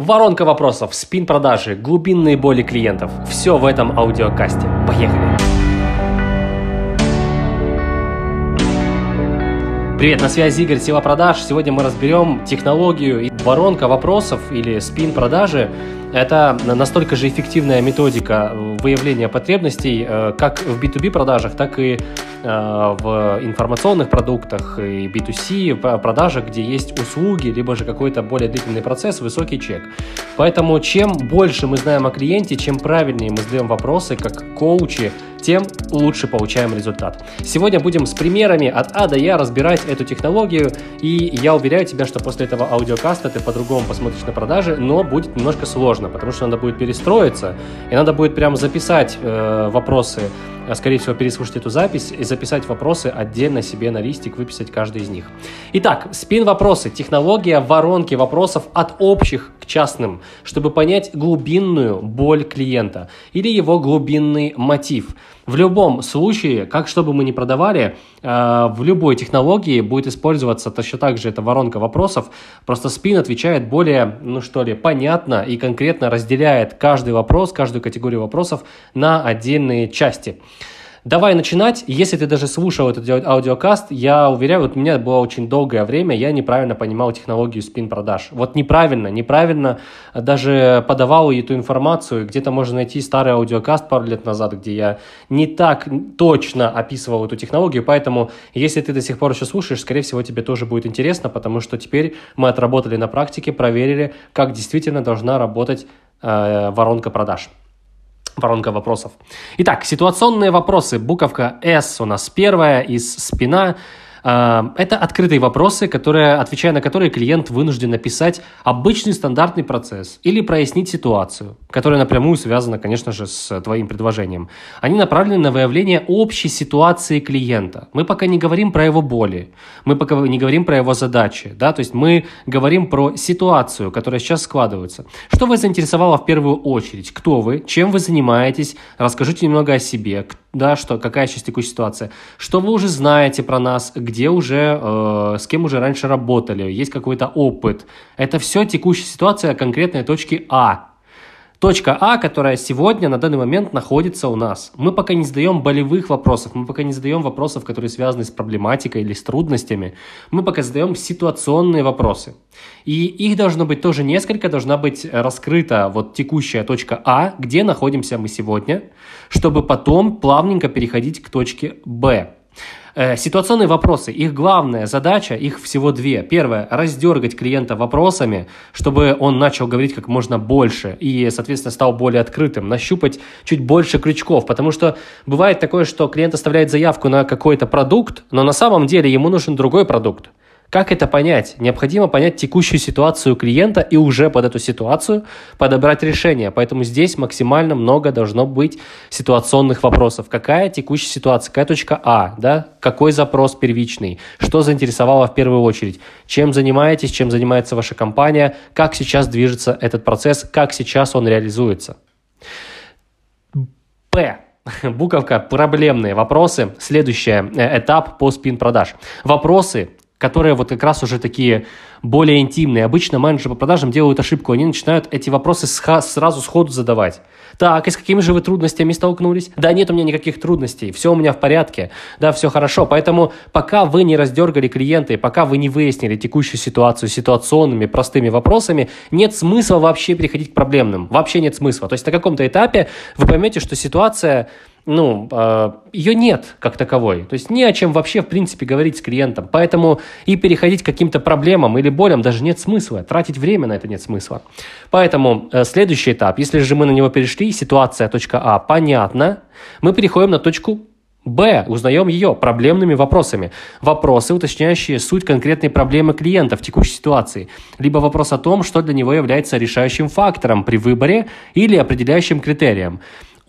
Воронка вопросов, спин продажи, глубинные боли клиентов. Все в этом аудиокасте. Поехали! Привет, на связи Игорь, Сила продаж. Сегодня мы разберем технологию и воронка вопросов или спин продажи. Это настолько же эффективная методика выявления потребностей э, как в B2B продажах, так и э, в информационных продуктах и B2C продажах, где есть услуги, либо же какой-то более длительный процесс, высокий чек. Поэтому чем больше мы знаем о клиенте, чем правильнее мы задаем вопросы, как коучи, тем лучше получаем результат. Сегодня будем с примерами от А до Я разбирать эту технологию, и я уверяю тебя, что после этого аудиокаста ты по-другому посмотришь на продажи, но будет немножко сложно, потому что надо будет перестроиться, и надо будет прям записать э, вопросы скорее всего, переслушать эту запись и записать вопросы отдельно себе на листик, выписать каждый из них. Итак, спин-вопросы, технология воронки вопросов от общих к частным, чтобы понять глубинную боль клиента или его глубинный мотив. В любом случае, как что бы мы ни продавали, э, в любой технологии будет использоваться точно так же эта воронка вопросов, просто спин отвечает более, ну что ли, понятно и конкретно разделяет каждый вопрос, каждую категорию вопросов на отдельные части. Давай начинать. Если ты даже слушал этот аудиокаст, я уверяю, вот у меня было очень долгое время, я неправильно понимал технологию спин-продаж. Вот неправильно, неправильно даже подавал эту информацию. Где-то можно найти старый аудиокаст пару лет назад, где я не так точно описывал эту технологию, поэтому если ты до сих пор еще слушаешь, скорее всего, тебе тоже будет интересно, потому что теперь мы отработали на практике, проверили, как действительно должна работать э, воронка продаж воронка вопросов. Итак, ситуационные вопросы. Буковка S у нас первая из спина. А, это открытые вопросы, которые, отвечая на которые клиент вынужден написать обычный стандартный процесс или прояснить ситуацию, которая напрямую связана, конечно же, с твоим предложением. Они направлены на выявление общей ситуации клиента. Мы пока не говорим про его боли, мы пока не говорим про его задачи, да, то есть мы говорим про ситуацию, которая сейчас складывается. Что вас заинтересовало в первую очередь? Кто вы? Чем вы занимаетесь? Расскажите немного о себе да, что, какая сейчас текущая ситуация, что вы уже знаете про нас, где уже, э, с кем уже раньше работали, есть какой-то опыт. Это все текущая ситуация конкретной точки А. Точка А, которая сегодня на данный момент находится у нас. Мы пока не задаем болевых вопросов, мы пока не задаем вопросов, которые связаны с проблематикой или с трудностями. Мы пока задаем ситуационные вопросы. И их должно быть тоже несколько, должна быть раскрыта вот текущая точка А, где находимся мы сегодня, чтобы потом плавненько переходить к точке Б. Э, ситуационные вопросы, их главная задача, их всего две. Первое, раздергать клиента вопросами, чтобы он начал говорить как можно больше и, соответственно, стал более открытым, нащупать чуть больше крючков, потому что бывает такое, что клиент оставляет заявку на какой-то продукт, но на самом деле ему нужен другой продукт. Как это понять? Необходимо понять текущую ситуацию клиента и уже под эту ситуацию подобрать решение. Поэтому здесь максимально много должно быть ситуационных вопросов. Какая текущая ситуация? Какая точка А? Да? Какой запрос первичный? Что заинтересовало в первую очередь? Чем занимаетесь? Чем занимается ваша компания? Как сейчас движется этот процесс? Как сейчас он реализуется? П. Буковка «Проблемные вопросы». Следующий э, этап по спин-продаж. Вопросы, которые вот как раз уже такие более интимные. Обычно менеджеры по продажам делают ошибку, они начинают эти вопросы сразу сходу задавать. Так, и с какими же вы трудностями столкнулись? Да нет у меня никаких трудностей, все у меня в порядке, да, все хорошо. Поэтому пока вы не раздергали клиента и пока вы не выяснили текущую ситуацию ситуационными простыми вопросами, нет смысла вообще переходить к проблемным. Вообще нет смысла. То есть на каком-то этапе вы поймете, что ситуация ну, э, ее нет как таковой. То есть ни о чем вообще, в принципе, говорить с клиентом. Поэтому и переходить к каким-то проблемам или болям даже нет смысла. Тратить время на это нет смысла. Поэтому э, следующий этап, если же мы на него перешли, ситуация точка А понятна, мы переходим на точку Б. Узнаем ее проблемными вопросами. Вопросы, уточняющие суть конкретной проблемы клиента в текущей ситуации. Либо вопрос о том, что для него является решающим фактором при выборе или определяющим критерием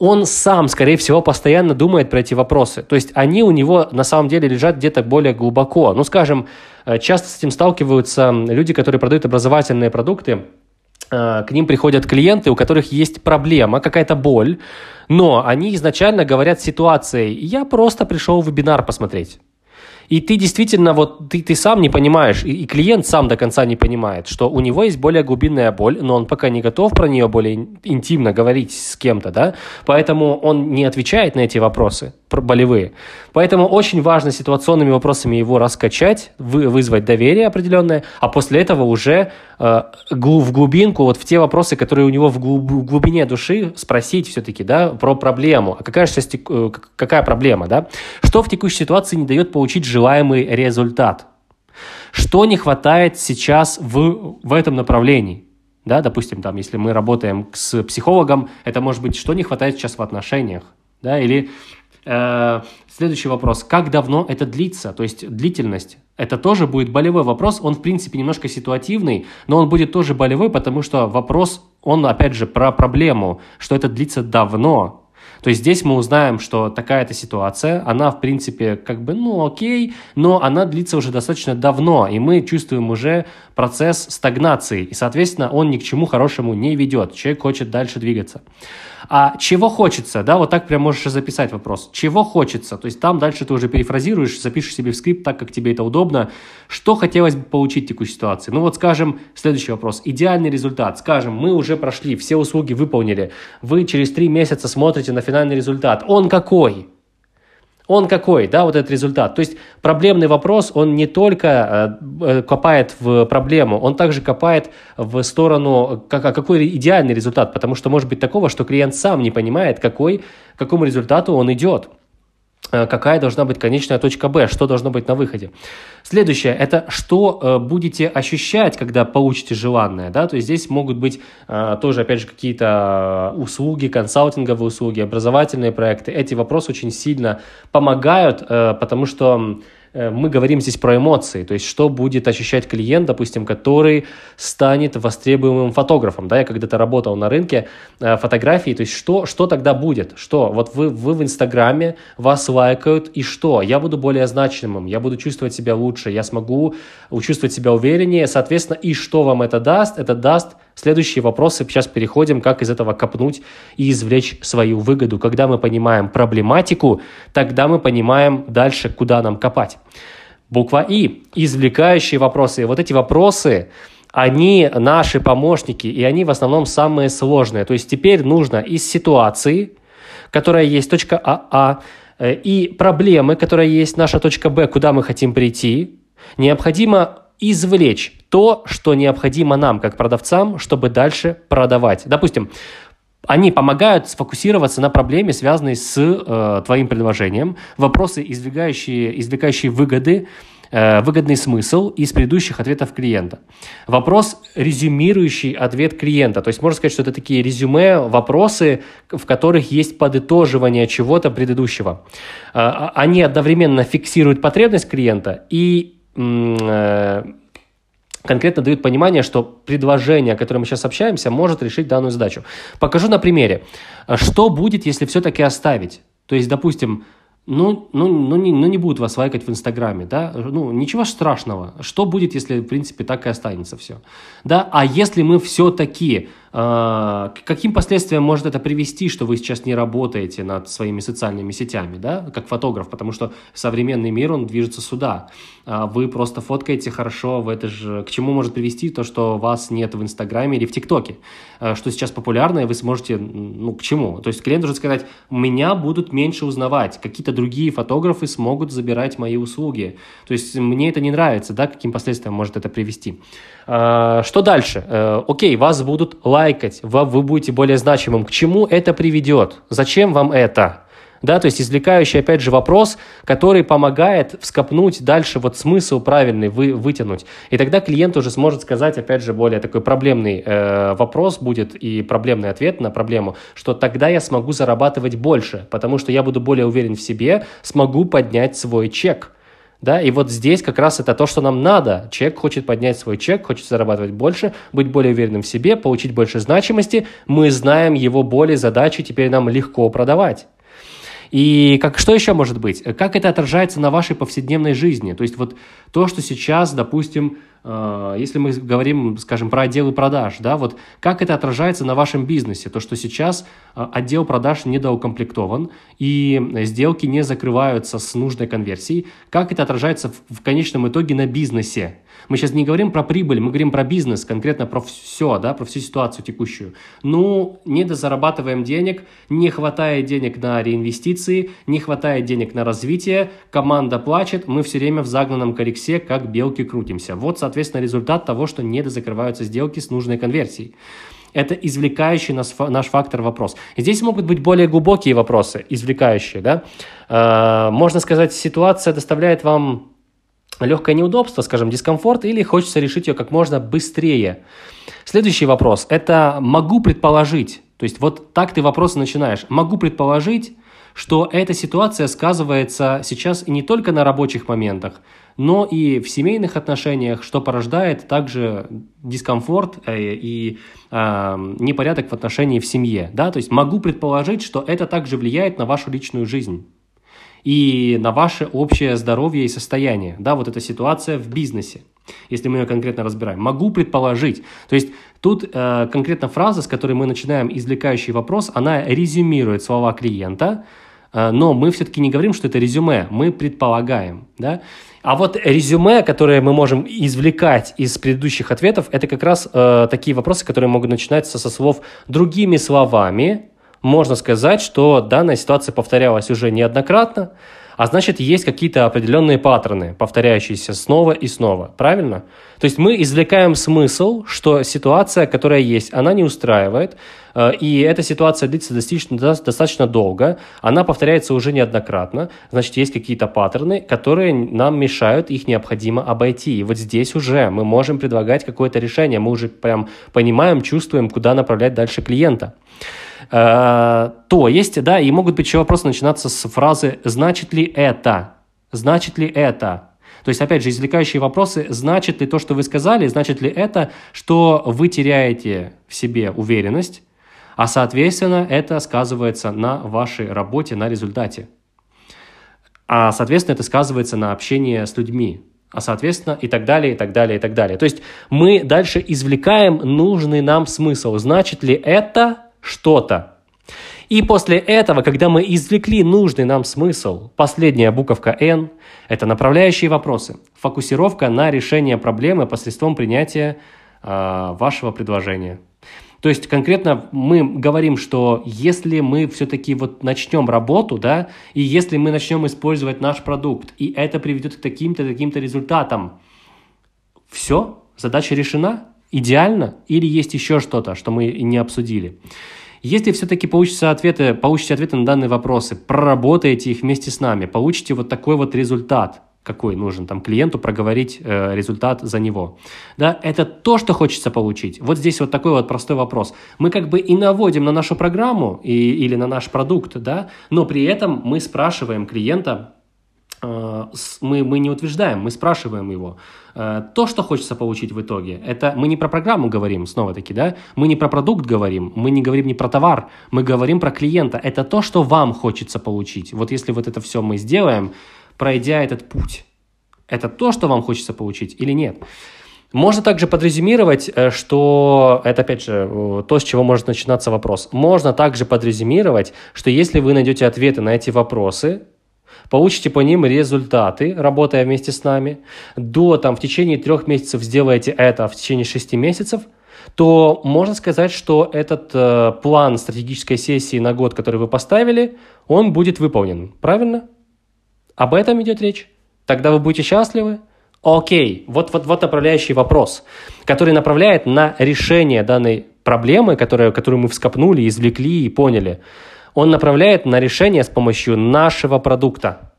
он сам, скорее всего, постоянно думает про эти вопросы. То есть они у него на самом деле лежат где-то более глубоко. Ну, скажем, э, часто с этим сталкиваются люди, которые продают образовательные продукты. Э, к ним приходят клиенты, у которых есть проблема, какая-то боль, но они изначально говорят ситуацией «я просто пришел в вебинар посмотреть». И ты действительно, вот ты, ты сам не понимаешь, и, и клиент сам до конца не понимает, что у него есть более глубинная боль, но он пока не готов про нее более интимно говорить с кем-то, да, поэтому он не отвечает на эти вопросы болевые. Поэтому очень важно ситуационными вопросами его раскачать, вы, вызвать доверие определенное, а после этого уже э, в глубинку, вот в те вопросы, которые у него в, глуб, в глубине души, спросить все-таки, да, про проблему. А какая, сейчас, э, какая проблема, да? Что в текущей ситуации не дает получить желаемый результат? Что не хватает сейчас в, в этом направлении? Да, допустим, там, если мы работаем с психологом, это может быть, что не хватает сейчас в отношениях, да, или следующий вопрос. Как давно это длится? То есть длительность. Это тоже будет болевой вопрос. Он, в принципе, немножко ситуативный, но он будет тоже болевой, потому что вопрос, он, опять же, про проблему, что это длится давно, то есть здесь мы узнаем, что такая-то ситуация, она, в принципе, как бы, ну, окей, но она длится уже достаточно давно, и мы чувствуем уже процесс стагнации, и, соответственно, он ни к чему хорошему не ведет. Человек хочет дальше двигаться. А чего хочется, да, вот так прям можешь записать вопрос. Чего хочется? То есть там дальше ты уже перефразируешь, запишешь себе в скрипт так, как тебе это удобно. Что хотелось бы получить в текущей ситуации? Ну вот скажем, следующий вопрос. Идеальный результат. Скажем, мы уже прошли, все услуги выполнили. Вы через три месяца смотрите на финальный результат. Он какой? Он какой, да, вот этот результат. То есть проблемный вопрос, он не только э, э копает в проблему, он также копает в сторону, как, а какой идеальный результат, потому что может быть такого, что клиент сам не понимает, какой, к какому результату он идет. Э, какая должна быть конечная точка Б, что должно быть на выходе. Следующее – это что э, будете ощущать, когда получите желанное. Да? То есть здесь могут быть э, тоже, опять же, какие-то услуги, консалтинговые услуги, образовательные проекты. Эти вопросы очень сильно помогают, потому что мы говорим здесь про эмоции, то есть что будет ощущать клиент, допустим, который станет востребуемым фотографом, да, я когда-то работал на рынке э, фотографии, то есть что, что тогда будет, что, вот вы, вы в Инстаграме, вас лайкают, и что, я буду более значимым, я буду чувствовать себя лучше, я смогу чувствовать себя увереннее, соответственно, и что вам это даст? Это даст Следующие вопросы, сейчас переходим, как из этого копнуть и извлечь свою выгоду. Когда мы понимаем проблематику, тогда мы понимаем дальше, куда нам копать. Буква И. Извлекающие вопросы. Вот эти вопросы, они наши помощники, и они в основном самые сложные. То есть теперь нужно из ситуации, которая есть точка АА, э, и проблемы, которая есть наша точка Б, куда мы хотим прийти, необходимо извлечь то, что необходимо нам, как продавцам, чтобы дальше продавать. Допустим, они помогают сфокусироваться на проблеме, связанной с э, твоим предложением, вопросы, извлекающие, извлекающие выгоды, э, выгодный смысл из предыдущих ответов клиента. Вопрос, резюмирующий ответ клиента. То есть можно сказать, что это такие резюме, вопросы, в которых есть подытоживание чего-то предыдущего. Э, они одновременно фиксируют потребность клиента и конкретно дают понимание, что предложение, о котором мы сейчас общаемся, может решить данную задачу. Покажу на примере. Что будет, если все-таки оставить? То есть, допустим, ну, ну, ну, не, ну не будут вас лайкать в Инстаграме, да, ну ничего страшного. Что будет, если, в принципе, так и останется все? Да, а если мы все-таки к каким последствиям может это привести, что вы сейчас не работаете над своими социальными сетями, да, как фотограф, потому что современный мир, он движется сюда. А вы просто фоткаете хорошо, в это же, к чему может привести то, что вас нет в Инстаграме или в ТикТоке, а, что сейчас популярно, и вы сможете, ну, к чему? То есть клиент должен сказать, меня будут меньше узнавать, какие-то другие фотографы смогут забирать мои услуги. То есть мне это не нравится, да, каким последствиям может это привести. Что дальше? Э, окей, вас будут лайкать, лайкать, вы, вы будете более значимым. К чему это приведет? Зачем вам это? Да, то есть извлекающий, опять же, вопрос, который помогает вскопнуть дальше вот смысл правильный вы, вытянуть. И тогда клиент уже сможет сказать, опять же, более такой проблемный э, вопрос будет и проблемный ответ на проблему, что тогда я смогу зарабатывать больше, потому что я буду более уверен в себе, смогу поднять свой чек. Да, и вот здесь как раз это то, что нам надо. Человек хочет поднять свой чек, хочет зарабатывать больше, быть более уверенным в себе, получить больше значимости. Мы знаем его боли, задачи, теперь нам легко продавать. И как, что еще может быть? Как это отражается на вашей повседневной жизни? То есть вот то, что сейчас, допустим, если мы говорим, скажем, про отделы продаж, да, вот как это отражается на вашем бизнесе, то, что сейчас э, отдел продаж недоукомплектован и сделки не закрываются с нужной конверсией, как это отражается в, конечном итоге на бизнесе, мы сейчас не говорим про прибыль, мы говорим про бизнес, конкретно про все, да, про всю ситуацию текущую. Ну, недозарабатываем денег, не хватает денег на реинвестиции, не хватает денег на развитие, команда плачет, мы все время в загнанном коллексе, как белки крутимся. Вот, результат того, что недозакрываются сделки с нужной конверсией. Это извлекающий нас, наш фактор вопрос. здесь могут быть более глубокие вопросы, извлекающие. Да? Э, можно сказать, ситуация доставляет вам легкое неудобство, скажем, дискомфорт, или хочется решить ее как можно быстрее. Следующий вопрос – это «могу предположить». То есть вот так ты вопросы начинаешь. «Могу предположить», что эта ситуация сказывается сейчас не только на рабочих моментах, но и в семейных отношениях, что порождает также дискомфорт э, и э, непорядок в отношении в семье. Да? То есть могу предположить, что это также влияет на вашу личную жизнь и на ваше общее здоровье и состояние. Да, вот эта ситуация в бизнесе, если мы ее конкретно разбираем. Могу предположить. То есть тут э, конкретно фраза, с которой мы начинаем извлекающий вопрос, она резюмирует слова клиента, но мы все-таки не говорим, что это резюме, мы предполагаем. Да? А вот резюме, которое мы можем извлекать из предыдущих ответов, это как раз э, такие вопросы, которые могут начинаться со слов другими словами, можно сказать, что данная ситуация повторялась уже неоднократно, а значит, есть какие-то определенные паттерны, повторяющиеся снова и снова. Правильно? То есть мы извлекаем смысл, что ситуация, которая есть, она не устраивает, э, и эта ситуация длится достаточно, достаточно долго, она повторяется уже неоднократно, значит, есть какие-то паттерны, которые нам мешают, их необходимо обойти. И вот здесь уже мы можем предлагать какое-то решение, мы уже прям понимаем, чувствуем, куда направлять дальше клиента. То есть, да, и могут быть еще вопросы начинаться с фразы «значит ли это?», «значит ли это?». То есть, опять же, извлекающие вопросы, значит ли то, что вы сказали, значит ли это, что вы теряете в себе уверенность, а, соответственно, это сказывается на вашей работе, на результате. А, соответственно, это сказывается на общении с людьми, а, соответственно, и так далее, и так далее, и так далее. То есть мы дальше извлекаем нужный нам смысл. Значит ли это что-то. И после этого, когда мы извлекли нужный нам смысл, последняя буковка «Н» – это направляющие вопросы, фокусировка на решение проблемы посредством принятия э, вашего предложения. То есть конкретно мы говорим, что если мы все-таки вот начнем работу, да, и если мы начнем использовать наш продукт, и это приведет к таким-то, таким-то результатам, все, задача решена, идеально, или есть еще что-то, что мы не обсудили. Если все-таки получится ответы, получите ответы на данные вопросы, проработаете их вместе с нами, получите вот такой вот результат, какой нужен там клиенту проговорить э, результат за него. Да, это то, что хочется получить. Вот здесь вот такой вот простой вопрос. Мы как бы и наводим на нашу программу и, или на наш продукт, да, но при этом мы спрашиваем клиента, мы, мы не утверждаем, мы спрашиваем его. Э, то, что хочется получить в итоге, это мы не про программу говорим, снова-таки, да, мы не про продукт говорим, мы не говорим не про товар, мы говорим про клиента. Это то, что вам хочется получить. Вот если вот это все мы сделаем, пройдя этот путь, это то, что вам хочется получить или нет? Можно также подрезюмировать, э, что это, опять же, то, с чего может начинаться вопрос. Можно также подрезюмировать, что если вы найдете ответы на эти вопросы, получите по ним результаты, работая вместе с нами, до там в течение трех месяцев сделаете это, а в течение шести месяцев, то можно сказать, что этот э, план стратегической сессии на год, который вы поставили, он будет выполнен. Правильно? Об этом идет речь. Тогда вы будете счастливы. Окей, вот, вот, вот направляющий вопрос, который направляет на решение данной проблемы, которую, которую мы вскопнули, извлекли и поняли он направляет на решение с помощью нашего продукта.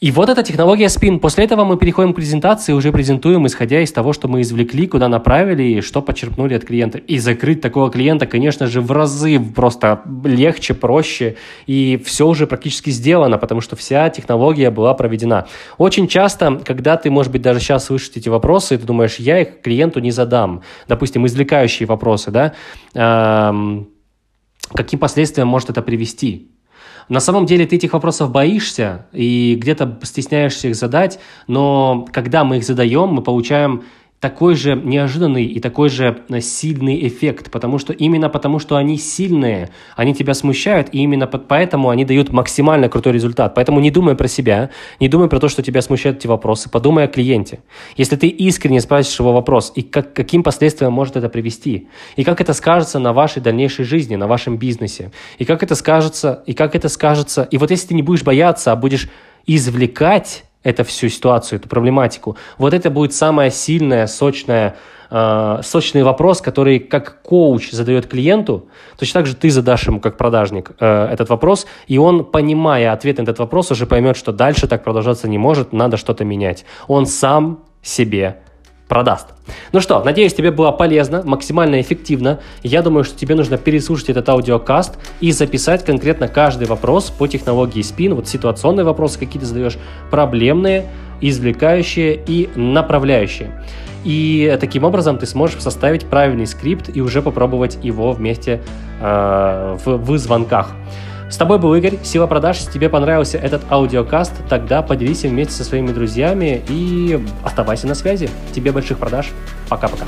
И вот эта технология SPIN. После этого мы переходим к презентации, уже презентуем, исходя из того, что мы извлекли, куда направили и что почерпнули от клиента. И закрыть такого клиента, конечно же, в разы просто легче, проще. И все уже практически сделано, потому что вся технология была проведена. Очень часто, когда ты, может быть, даже сейчас слышишь эти вопросы, ты думаешь, я их клиенту не задам. Допустим, извлекающие вопросы, да, каким последствиям может это привести. На самом деле ты этих вопросов боишься и где-то стесняешься их задать, но когда мы их задаем, мы получаем такой же неожиданный и такой же э, сильный эффект, потому что именно потому, что они сильные, они тебя смущают, и именно поэтому они дают максимально крутой результат. Поэтому не думай про себя, не думай про то, что тебя смущают эти вопросы, подумай о клиенте. Если ты искренне спрашиваешь его вопрос, и как, каким последствиям может это привести, и как это скажется на вашей дальнейшей жизни, на вашем бизнесе, и как это скажется, и как это скажется, и вот если ты не будешь бояться, а будешь извлекать эту всю ситуацию, эту проблематику. Вот это будет самая сильная, сочная, э, сочный вопрос, который как коуч задает клиенту. Точно так же ты задашь ему как продажник э, этот вопрос, и он, понимая ответ на этот вопрос, уже поймет, что дальше так продолжаться не может, надо что-то менять. Он сам себе продаст. Ну что, надеюсь, тебе было полезно, максимально эффективно. Я думаю, что тебе нужно переслушать этот аудиокаст и записать конкретно каждый вопрос по технологии спин. Вот ситуационные вопросы, какие ты задаешь, проблемные, извлекающие и направляющие. И таким образом ты сможешь составить правильный скрипт и уже попробовать его вместе э, в, в звонках. С тобой был Игорь, Сила продаж. Если тебе понравился этот аудиокаст, тогда поделись вместе со своими друзьями и оставайся на связи. Тебе больших продаж. Пока-пока.